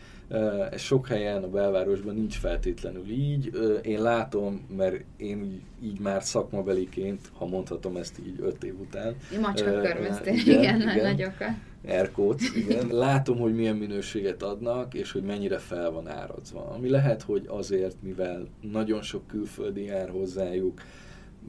ez sok helyen a belvárosban nincs feltétlenül így. Én látom, mert én így, így már szakmabeliként, ha mondhatom ezt így öt év után, Macska körmöztél, igen, igen, igen. nagyokat. Erkót, [LAUGHS] igen. Látom, hogy milyen minőséget adnak, és hogy mennyire fel van árazva. Ami lehet, hogy azért, mivel nagyon sok külföldi jár hozzájuk,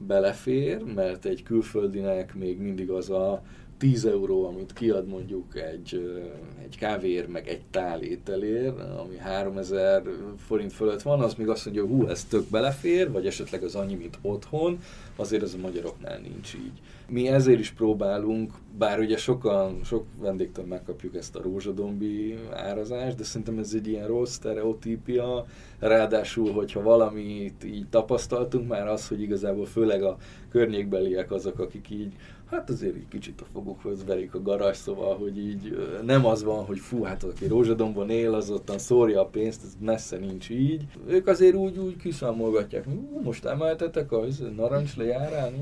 belefér, mert egy külföldinek még mindig az a 10 euró, amit kiad mondjuk egy, egy kávér, meg egy tál ételér, ami 3000 forint fölött van, az még azt mondja, hogy hú, ez tök belefér, vagy esetleg az annyi, mint otthon, azért ez a magyaroknál nincs így. Mi ezért is próbálunk, bár ugye sokan, sok vendégtől megkapjuk ezt a rózsadombi árazást, de szerintem ez egy ilyen rossz sztereotípia, ráadásul, hogyha valamit így tapasztaltunk már az, hogy igazából főleg a környékbeliek azok, akik így hát azért egy kicsit a fogukhoz verik a garázs, szóval, hogy így nem az van, hogy fú, hát aki rózsadombon él, az ottan szórja a pénzt, ez messze nincs így. Ők azért úgy, úgy kiszámolgatják, hogy "Ú, most emeltetek a narancs lejárán?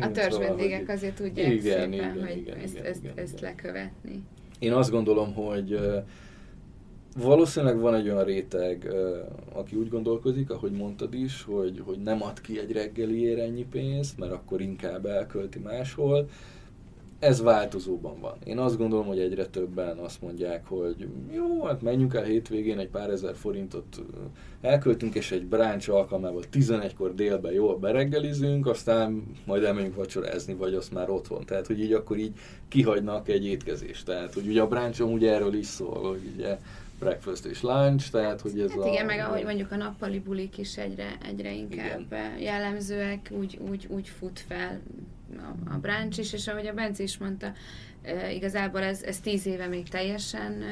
A törzs szóval, vendégek hogy- azért tudják Igen, szépen, igen, hogy igen, ezt, igen, ezt, igen, ezt lekövetni. Én azt gondolom, hogy valószínűleg van egy olyan réteg, aki úgy gondolkozik, ahogy mondtad is, hogy, hogy nem ad ki egy reggeliért ennyi pénzt, mert akkor inkább elkölti máshol. Ez változóban van. Én azt gondolom, hogy egyre többen azt mondják, hogy jó, hát menjünk el hétvégén egy pár ezer forintot elköltünk, és egy bráncs alkalmával 11-kor délben jól bereggelizünk, aztán majd elmegyünk vacsorázni, vagy azt már otthon. Tehát, hogy így akkor így kihagynak egy étkezést. Tehát, hogy ugye a bráncs ugye erről is szól, hogy ugye breakfast és lunch, tehát hogy ez hát a... igen, meg ahogy mondjuk a nappali bulik is egyre, egyre inkább igen. jellemzőek, úgy, úgy, úgy fut fel a, a brunch is, és ahogy a Bence is mondta, igazából ez, ez tíz éve még teljesen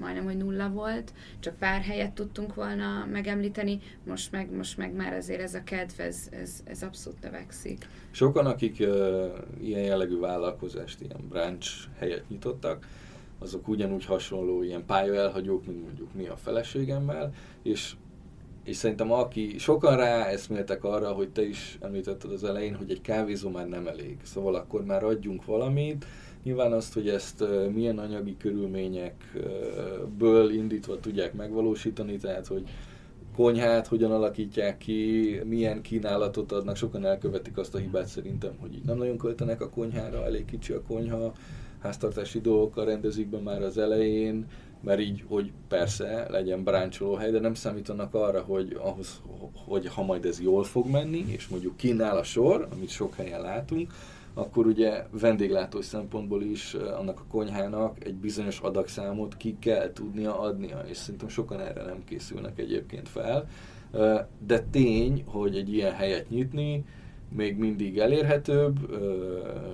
majdnem, hogy nulla volt, csak pár helyet tudtunk volna megemlíteni, most meg, most meg már azért ez a kedv, ez, ez, ez abszolút növekszik. Sokan, akik uh, ilyen jellegű vállalkozást, ilyen branch helyet nyitottak, azok ugyanúgy hasonló ilyen pályaelhagyók, mint mondjuk mi a feleségemmel, és és szerintem aki, sokan rá eszméltek arra, hogy te is említetted az elején, hogy egy kávézó már nem elég. Szóval akkor már adjunk valamit, Nyilván azt, hogy ezt milyen anyagi körülményekből indítva tudják megvalósítani, tehát hogy konyhát hogyan alakítják ki, milyen kínálatot adnak, sokan elkövetik azt a hibát szerintem, hogy így nem nagyon költenek a konyhára, elég kicsi a konyha, háztartási dolgokkal rendezik be már az elején, mert így, hogy persze legyen hely, de nem számítanak arra, hogy ahhoz, hogy ha majd ez jól fog menni, és mondjuk kínál a sor, amit sok helyen látunk, akkor ugye vendéglátós szempontból is annak a konyhának egy bizonyos adagszámot ki kell tudnia adnia, és szerintem sokan erre nem készülnek egyébként fel. De tény, hogy egy ilyen helyet nyitni még mindig elérhetőbb,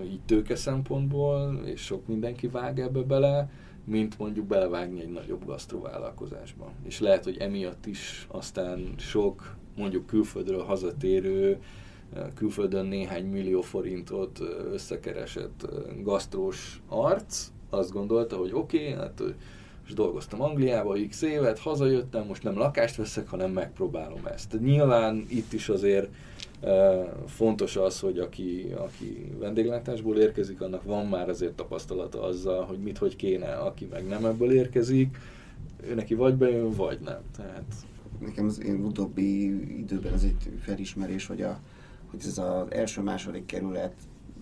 így tőke szempontból, és sok mindenki vág ebbe bele, mint mondjuk belevágni egy nagyobb gasztrovállalkozásba. És lehet, hogy emiatt is aztán sok mondjuk külföldről hazatérő külföldön néhány millió forintot összekeresett gasztrós arc, azt gondolta, hogy oké, okay, hát és dolgoztam Angliába x évet, hazajöttem, most nem lakást veszek, hanem megpróbálom ezt. Nyilván itt is azért fontos az, hogy aki, aki vendéglátásból érkezik, annak van már azért tapasztalata azzal, hogy mit, hogy kéne, aki meg nem ebből érkezik, ő neki vagy bejön, vagy nem. Tehát... Nekem az én utóbbi időben ez egy felismerés, hogy a, hogy ez az első-második kerület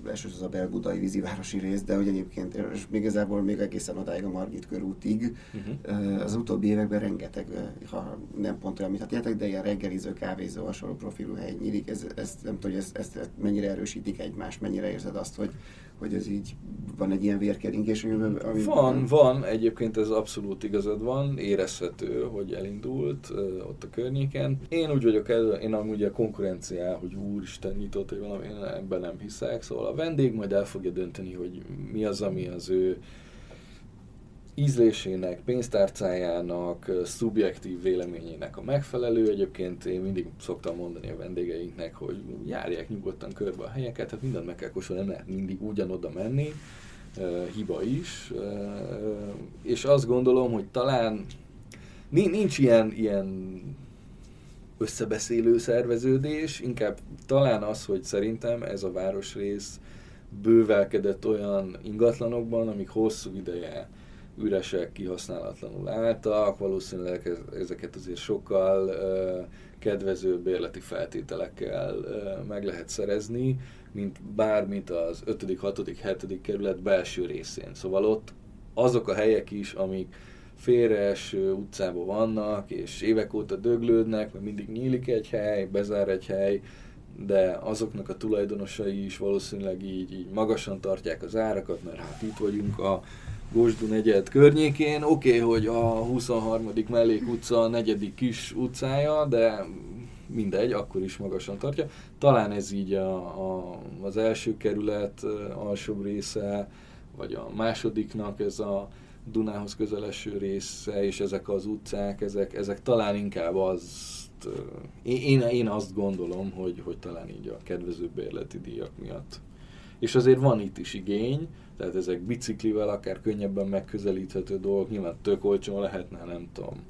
elsősorban az a belbudai vízivárosi rész, de hogy egyébként és még igazából még egészen odáig a Margit körútig. Uh-huh. Az utóbbi években rengeteg, ha nem pont olyan, mint a de ilyen reggeliző, kávézó, hasonló profilú hely nyílik. Ez, ez, nem tudom, hogy ezt, ezt mennyire erősítik egymást, mennyire érzed azt, hogy, hogy ez így van egy ilyen vérkeringés, ami... Van, van, egyébként ez abszolút igazad van, érezhető, hogy elindult uh, ott a környéken. Én úgy vagyok el, én amúgy a konkurenciá, hogy úristen nyitott, hogy valami, én ebben nem hiszek, szóval a vendég majd el fogja dönteni, hogy mi az, ami az ő ízlésének, pénztárcájának, szubjektív véleményének a megfelelő. Egyébként én mindig szoktam mondani a vendégeinknek, hogy járják nyugodtan körbe a helyeket, hát mindent meg kell kóstolni, nem lehet mindig ugyanoda menni, hiba is. És azt gondolom, hogy talán nincs ilyen, ilyen összebeszélő szerveződés, inkább talán az, hogy szerintem ez a városrész bővelkedett olyan ingatlanokban, amik hosszú ideje üresek, kihasználatlanul álltak, valószínűleg ezeket azért sokkal kedvező bérleti feltételekkel meg lehet szerezni, mint bármit az 5., 6., 7. kerület belső részén. Szóval ott azok a helyek is, amik félreeső utcában vannak, és évek óta döglődnek, mert mindig nyílik egy hely, bezár egy hely, de azoknak a tulajdonosai is valószínűleg így, így magasan tartják az árakat, mert hát itt vagyunk a Gosdu negyed környékén. Oké, okay, hogy a 23. mellék utca a negyedik kis utcája, de mindegy, akkor is magasan tartja. Talán ez így a, a, az első kerület alsóbb része, vagy a másodiknak ez a Dunához közeleső része, és ezek az utcák, ezek, ezek talán inkább azt, én, én azt gondolom, hogy, hogy talán így a kedvező bérleti díjak miatt. És azért van itt is igény, tehát ezek biciklivel akár könnyebben megközelíthető dolgok, nyilván tök olcsón lehetne, nem tudom,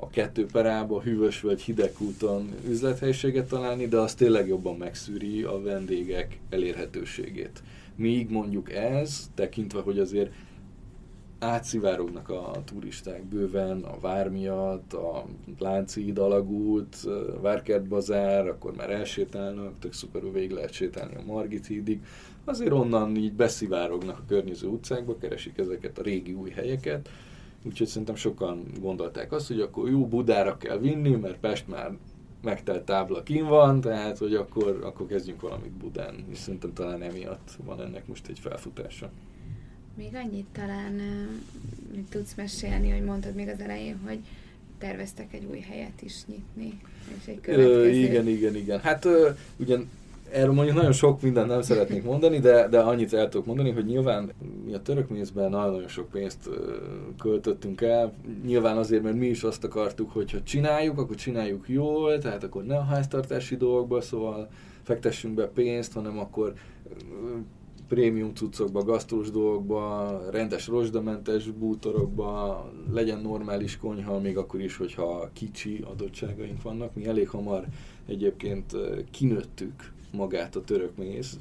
a kettő perába, hűvös vagy hideg úton üzlethelyiséget találni, de az tényleg jobban megszűri a vendégek elérhetőségét. Míg mondjuk ez, tekintve, hogy azért átszivárognak a turisták bőven, a vár miatt, a Lánchíd alagút, Várkert bazár, akkor már elsétálnak, tök szuperül végig lehet sétálni a Margit hídig, azért onnan így beszivárognak a környező utcákba, keresik ezeket a régi új helyeket, úgyhogy szerintem sokan gondolták azt, hogy akkor jó Budára kell vinni, mert Pest már megtelt tábla kín van, tehát hogy akkor, akkor kezdjünk valamit Budán, és szerintem talán emiatt van ennek most egy felfutása. Még annyit talán tudsz mesélni, hogy mondtad még az elején, hogy terveztek egy új helyet is nyitni, és egy következő... Ö, igen, igen, igen. Hát ö, ugyan erről mondjuk nagyon sok mindent nem szeretnék mondani, de, de annyit el tudok mondani, hogy nyilván mi a török mézben nagyon-nagyon sok pénzt költöttünk el. Nyilván azért, mert mi is azt akartuk, hogy ha csináljuk, akkor csináljuk jól, tehát akkor ne a háztartási dolgokba, szóval fektessünk be pénzt, hanem akkor prémium cuccokba, gasztrós dolgokba, rendes rozsdamentes bútorokba, legyen normális konyha, még akkor is, hogyha kicsi adottságaink vannak. Mi elég hamar egyébként kinőttük magát a török méz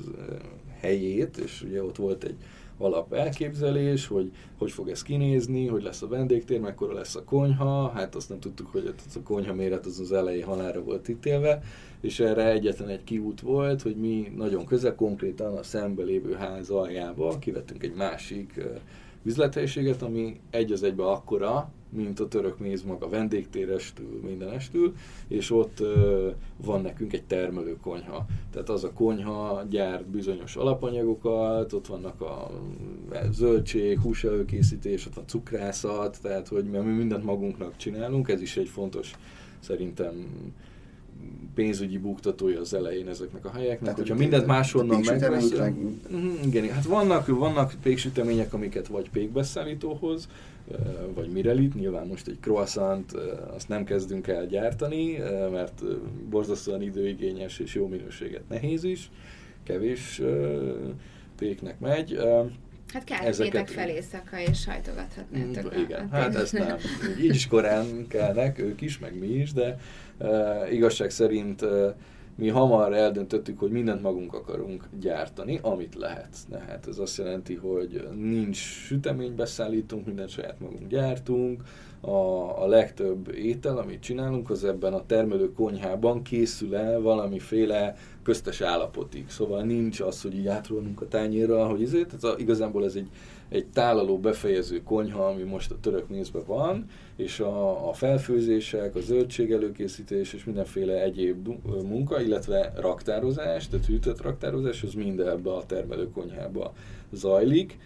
helyét, és ugye ott volt egy alap elképzelés, hogy hogy fog ez kinézni, hogy lesz a vendégtér, mekkora lesz a konyha, hát azt nem tudtuk, hogy a konyha méret az az elején halára volt ítélve, és erre egyetlen egy kiút volt, hogy mi nagyon közel, konkrétan a szembe lévő ház aljába kivettünk egy másik üzlethelyiséget, ami egy az egybe akkora, mint a török méz maga vendégtérestül, mindenestül, és ott ö, van nekünk egy termelőkonyha. Tehát az a konyha gyárt bizonyos alapanyagokat, ott vannak a zöldség, húselőkészítés, ott a cukrászat, tehát hogy mi mindent magunknak csinálunk, ez is egy fontos szerintem pénzügyi buktatója az elején ezeknek a helyeknek, Tehát, hogyha mindent máshonnan megveszünk. Mhm, igen, hát vannak, vannak péksütemények, amiket vagy pékbeszállítóhoz, vagy Mirelit, nyilván most egy croissant azt nem kezdünk el gyártani, mert borzasztóan időigényes és jó minőséget nehéz is, kevés péknek megy. Hát kell, Ezeket... fel éjszaka, és sajtogathatnátok. Mm, igen, hát ezt nem. Így is korán kellnek, ők is, meg mi is, de uh, igazság szerint uh, mi hamar eldöntöttük, hogy mindent magunk akarunk gyártani, amit lehet. Hát ez azt jelenti, hogy nincs sütemény, beszállítunk, mindent saját magunk gyártunk, a, a legtöbb étel, amit csinálunk, az ebben a termelő konyhában készül el valamiféle köztes állapotig. Szóval nincs az, hogy így átrólunk a tányérra, hogy ezért, tehát a, igazából ez egy, egy tálaló befejező konyha, ami most a török mézben van, és a, a felfőzések, a zöldség előkészítés és mindenféle egyéb munka, illetve raktározás, tehát hűtött raktározás, az mind ebbe a termelőkonyhába zajlik.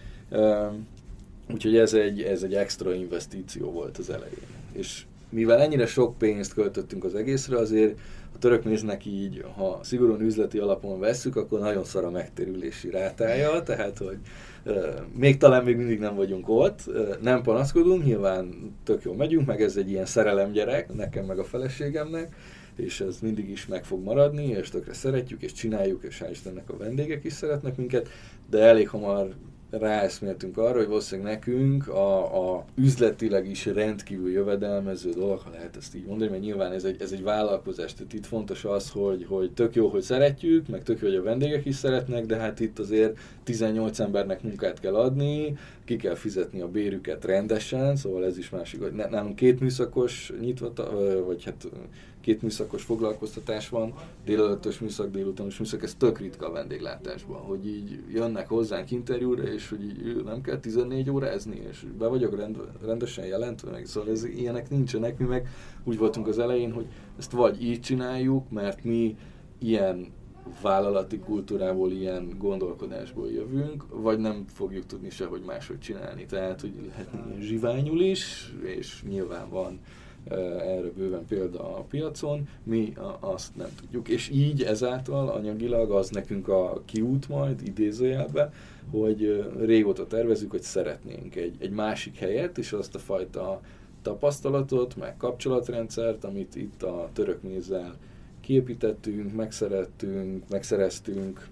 Úgyhogy ez egy, ez egy extra investíció volt az elején. És mivel ennyire sok pénzt költöttünk az egészre, azért a török méznek így, ha szigorúan üzleti alapon vesszük, akkor nagyon szar a megtérülési rátája, tehát hogy még talán még mindig nem vagyunk ott, nem panaszkodunk, nyilván tök jól megyünk, meg ez egy ilyen szerelemgyerek, nekem meg a feleségemnek, és ez mindig is meg fog maradni, és tökre szeretjük, és csináljuk, és hál' Istennek a vendégek is szeretnek minket, de elég hamar ráeszméltünk arra, hogy valószínűleg nekünk a, a üzletileg is rendkívül jövedelmező dolog, ha lehet ezt így mondani, mert nyilván ez egy, ez egy vállalkozás, tehát itt fontos az, hogy, hogy tök jó, hogy szeretjük, meg tök jó, hogy a vendégek is szeretnek, de hát itt azért 18 embernek munkát kell adni, ki kell fizetni a bérüket rendesen, szóval ez is másik, hogy nálunk két műszakos nyitva, vagy hát két műszakos foglalkoztatás van, délelőttös műszak, délutános műszak, ez tök ritka a vendéglátásban, hogy így jönnek hozzánk interjúra, és hogy így nem kell 14 órázni, és be vagyok rend, rendesen jelentve, meg szóval ez, ilyenek nincsenek, mi meg úgy voltunk az elején, hogy ezt vagy így csináljuk, mert mi ilyen vállalati kultúrából, ilyen gondolkodásból jövünk, vagy nem fogjuk tudni sehogy máshogy csinálni. Tehát, hogy lehet zsiványul is, és nyilván van erre bőven példa a piacon, mi azt nem tudjuk. És így ezáltal anyagilag az nekünk a kiút majd, idézőjelbe, hogy régóta tervezünk, hogy szeretnénk egy, egy másik helyet, és azt a fajta tapasztalatot, meg kapcsolatrendszert, amit itt a török mézzel kiépítettünk, megszerettünk, megszereztünk,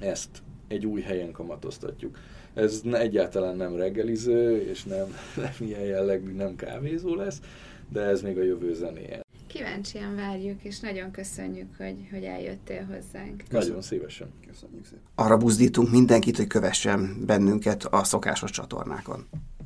ezt egy új helyen kamatoztatjuk. Ez egyáltalán nem reggeliző, és nem, [LAUGHS] nem ilyen jellegű, nem kávézó lesz, de ez még a jövő zenéje. Kíváncsian várjuk, és nagyon köszönjük, hogy, hogy eljöttél hozzánk. Köszönjük. Nagyon szívesen. Köszönjük szépen. Arra buzdítunk mindenkit, hogy kövessen bennünket a szokásos csatornákon.